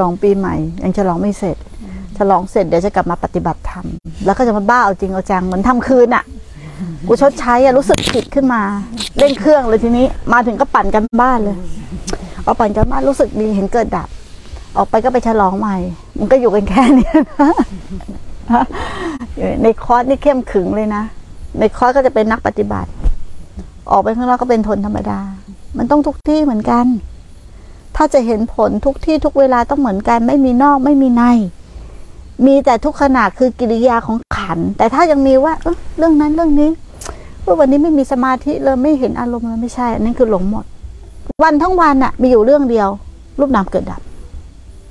ลองปีใหม่ ยังฉลองไม่เสร็จ ฉลองเสร็จเดี๋ยวจะกลับมาปฏิบัติธรรม แล้วก็จะมาบ้าเอาจริงเอาจังเหมือนทำคืนอะ่ะ กูชดใช้อะรู้สึกผิดขึ้นมาเร่งเครื่องเลยทีนี้ มาถึงก็ปั่นกันบ้านเลย เอาปั่นกันบ้านรู้สึกดีเห็นเกิดดับ ออกไปก็ไปฉลองใหม่ มันก็อยู่กันแค่เนี้ยนะในคอร์สนี่เข้มขึงเลยนะ ในคอร์สก็จะเป็นนักปฏิบัติ ออกไปข้างนอกก็เป็นทนธรรมดา มันต้องทุกที่เหมือนกัน ถ้าจะเห็นผลทุกที่ทุกเวลาต้องเหมือนกัน ไม่มีนอกไม่มีใน มีแต่ทุกขณะคือกิริยาของขัน แต่ถ้ายังมีว่าเออเรื่องนั้นเรื่องนี้ว่าวันนี้ไม่มีสมาธิเลยไม่เห็นอารมณ์เลยไม่ใช่อันนั้นคือหลงหมด วันทั้งวันน่ะมีอยู่เรื่องเดียว รูปนามเกิดดับ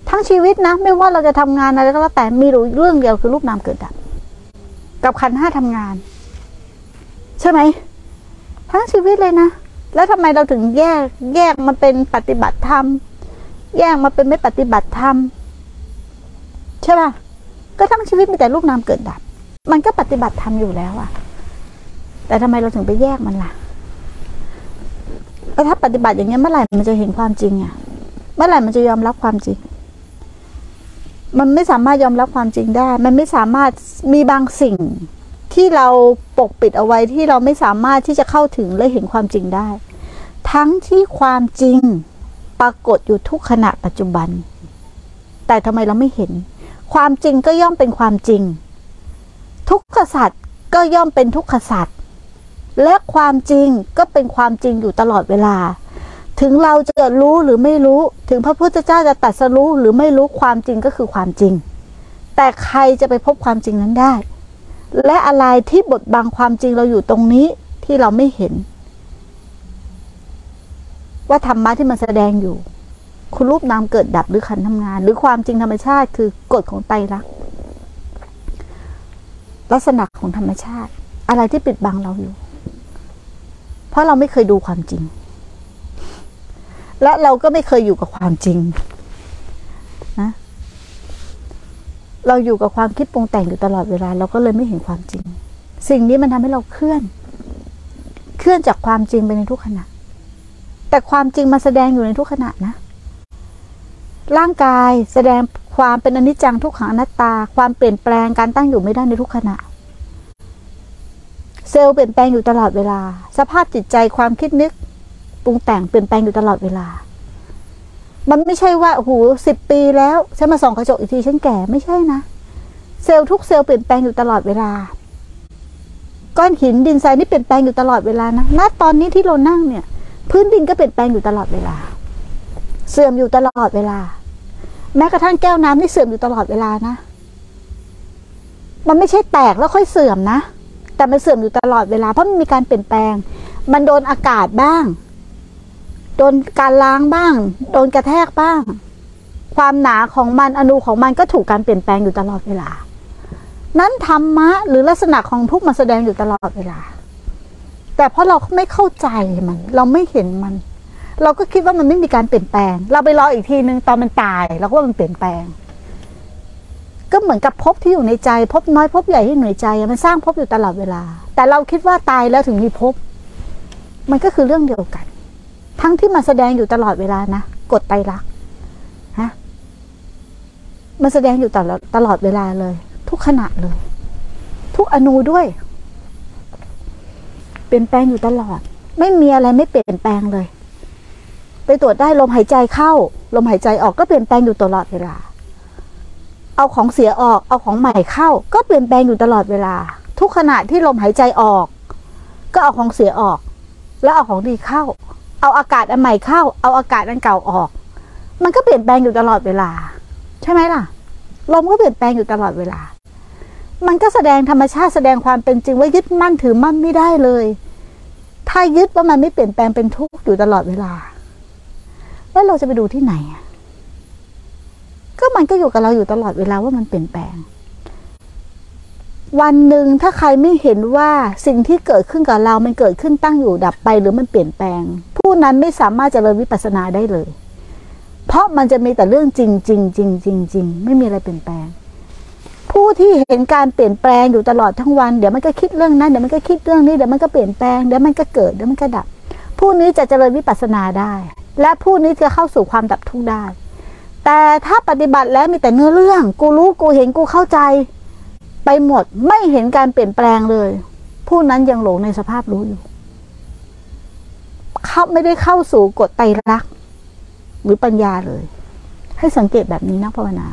ทั้งชีวิตนะ ไม่ว่าเราจะทำงานอะไรก็แล้วแต่มีรู้เรื่องเดียวคือรูปนามเกิดดับ กับขันห้าทำงาน ใช่ไหมทั้งชีวิตเลยนะ แล้วทำไมเราถึงแยกแยกมาเป็นปฏิบัติธรรม แยกมาเป็นไม่ปฏิบัติธรรมใช่ป่ะก็ทั้งชีวิตมีแต่รูปนามเกิดดับ มันก็ปฏิบัติธรรมอยู่แล้วอะแต่ทำไมเราถึงไปแยกมันล่ะแล้วถ้าปฏิบัติอย่างเงี้ยเมื่อไหร่มันจะเห็นความจริงอะเมื่อไหร่มันจะยอมรับความจริง มันไม่สามารถยอมรับความจริงได้ มันไม่สามารถมีบางสิ่งที่เราปกปิดเอาไว้ที่เราไม่สามารถที่จะเข้าถึงและเห็นความจริงได้ ทั้งที่ความจริงปรากฏอยู่ทุกขณะปัจจุบัน แต่ทำไมเราไม่เห็น ความจริงก็ย่อมเป็นความจริง ทุกขสัตว์ก็ย่อมเป็นทุกขสัตว์และความจริงก็เป็นความจริงอยู่ตลอดเวลา ถึงเราจะรู้หรือไม่รู้ ถึงพระพุทธเจ้าจะตรัสรู้หรือไม่รู้ความจริงก็คือความจริง แต่ใครจะไปพบความจริงนั้นได้ และอะไรที่บดบังความจริงเราอยู่ตรงนี้ที่เราไม่เห็น ว่าธรรมะที่มันแสดงอยู่ คุณรูปนามเกิดดับหรือขันธ์ทำงาน หรือความจริงธรรมชาติคือกฎของไตรลักษณ์ลักษณะของธรรมชาติ อะไรที่ปิดบังเราอยู่ เพราะเราไม่เคยดูความจริง และเราก็ไม่เคยอยู่กับความจริงนะเราอยู่กับความคิดปรุงแต่งอยู่ตลอดเวลา เราก็เลยไม่เห็นความจริง สิ่งนี้มันทำให้เราเคลื่อน เคลื่อนจากความจริงไปในทุกขณะ แต่ความจริงมาแสดงอยู่ในทุกขณะนะ ร่างกายแสดงความเป็นอนิจจังทุกขังอนัตตา ความเปลี่ยนแปลงการตั้งอยู่ไม่ได้ในทุกขณะ เซลล์เปลี่ยนแปลงอยู่ตลอดเวลา สภาพจิตใจความคิดนึกปรุงแต่งเปลี่ยนแปลงอยู่ตลอดเวลา มันไม่ใช่ว่าโอ้โหสิบปีแล้วฉันมาส่องกระจกอีกทีฉันแก่ไม่ใช่นะ เซลล์ทุกเซลล์เปลี่ยนแปลงอยู่ตลอดเวลา ก้อนหินดินทรายนี่เปลี่ยนแปลงอยู่ตลอดเวลานะ ณ ตอนนี้ที่เรานั่งเนี่ย พื้นดินก็เปลี่ยนแปลงอยู่ตลอดเวลา เสื่อมอยู่ตลอดเวลา แม้กระทั่งแก้วน้ำนี่เสื่อมอยู่ตลอดเวลานะ มันไม่ใช่แตกแล้วค่อยเสื่อมนะ แต่มันเสื่อมอยู่ตลอดเวลาเพราะมันมีการเปลี่ยนแปลง มันโดนอากาศบ้าง โดนการล้างบ้าง โดนกระแทกบ้าง ความหนาของมันอนูของมันก็ถูกการเปลี่ยนแปลงอยู่ตลอดเวลา นั้นธรรมะหรือลักษณะของทุกข์มาแสดงอยู่ตลอดเวลา แต่เพราะเราไม่เข้าใจมัน เราไม่เห็นมัน เราก็คิดว่ามันไม่มีการเปลี่ยนแปลง เราไปรออีกทีนึงตอนมันตายเราก็ว่ามันเปลี่ยนแปลง ก็เหมือนกับภพที่อยู่ในใจภพน้อยภพใหญ่ที่อยู่ในใจ มันสร้างภพอยู่ตลอดเวลา แต่เราคิดว่าตายแล้วถึงมีภพมันก็คือเรื่องเดียวกัน ทั้งที่มาแสดงอยู่ตลอดเวลานะกฎไตรลักษณ์ฮะมันแสดงอยู่ตลอดตลอดเวลาเลย ทุกขณะเลย ทุกอนูด้วย เปลี่ยนแปลงอยู่ตลอด ไม่มีอะไรไม่เปลี่ยนแปลงเลย ไปตรวจได้ลมหายใจเข้า ลมหายใจออกก็เปลี่ยนแปลงอยู่ตลอดเวลา เอาของเสียออก เอาของใหม่เข้า ก็เปลี่ยนแปลงอยู่ตลอดเวลา ทุกขณะที่ลมหายใจออก ก็เอาของเสียออก แล้วเอาของดีเข้า เอาอากาศอันใหม่เข้า เอาอากาศอันเก่าออก มันก็เปลี่ยนแปลงอยู่ตลอดเวลา ใช่ไหมล่ะ ลมก็เปลี่ยนแปลงอยู่ตลอดเวลามันก็แสดงธรรมชาติแสดงความเป็นจริงว่ายึดมั่นถือมั่นไม่ได้เลย ถ้ายึดว่ามันไม่เปลี่ยนแปลงเป็นทุกข์อยู่ตลอดเวลา แล้วเราจะไปดูที่ไหน ก็มันก็อยู่กับเราอยู่ตลอดเวลาว่ามันเปลี่ยนแปลง วันหนึ่งถ้าใครไม่เห็นว่าสิ่งที่เกิดขึ้นกับเรา มันเกิดขึ้นตั้งอยู่ดับไปหรือมันเปลี่ยนแปลง ผู้นั้นไม่สามารถจเจริญวิปัสสนาได้เลย เพราะมันจะมีแต่เรื่องจริงจริงจริงจริงจริงไม่มีอะไรเปลี่ยนแปลง ผู้ที่เห็นการเปลี่ยนแปลงอยู่ตลอดทั้งวัน เดี๋ยวมันก็คิดเรื่องนั้นเดี๋ยวมันก็คิดเรื่องนี้เดี๋ยวมันก็เปลี่ยนแปลงเดี๋ยวมันก็เกิดเดี๋ยวมันก็ดับ ผู้นี้จะเจริญวิปัสสนาได้ และผู้นี้จะเข้าสู่ความดับทุกข์ได้ แต่ถ้าปฏิบัติแล้วมีแต่เนื้อเรื่อง กูรู้กูเห็นกูเข้าใจ ไปหมดไม่เห็นการเปลี่ยนแปลงเลย ผู้นั้นยังหลงในสภาพรู้อยู่เขาไม่ได้เข้าสู่กฎไตรลักษณ์หรือปัญญาเลย ให้สังเกตแบบนี้นะภาวนา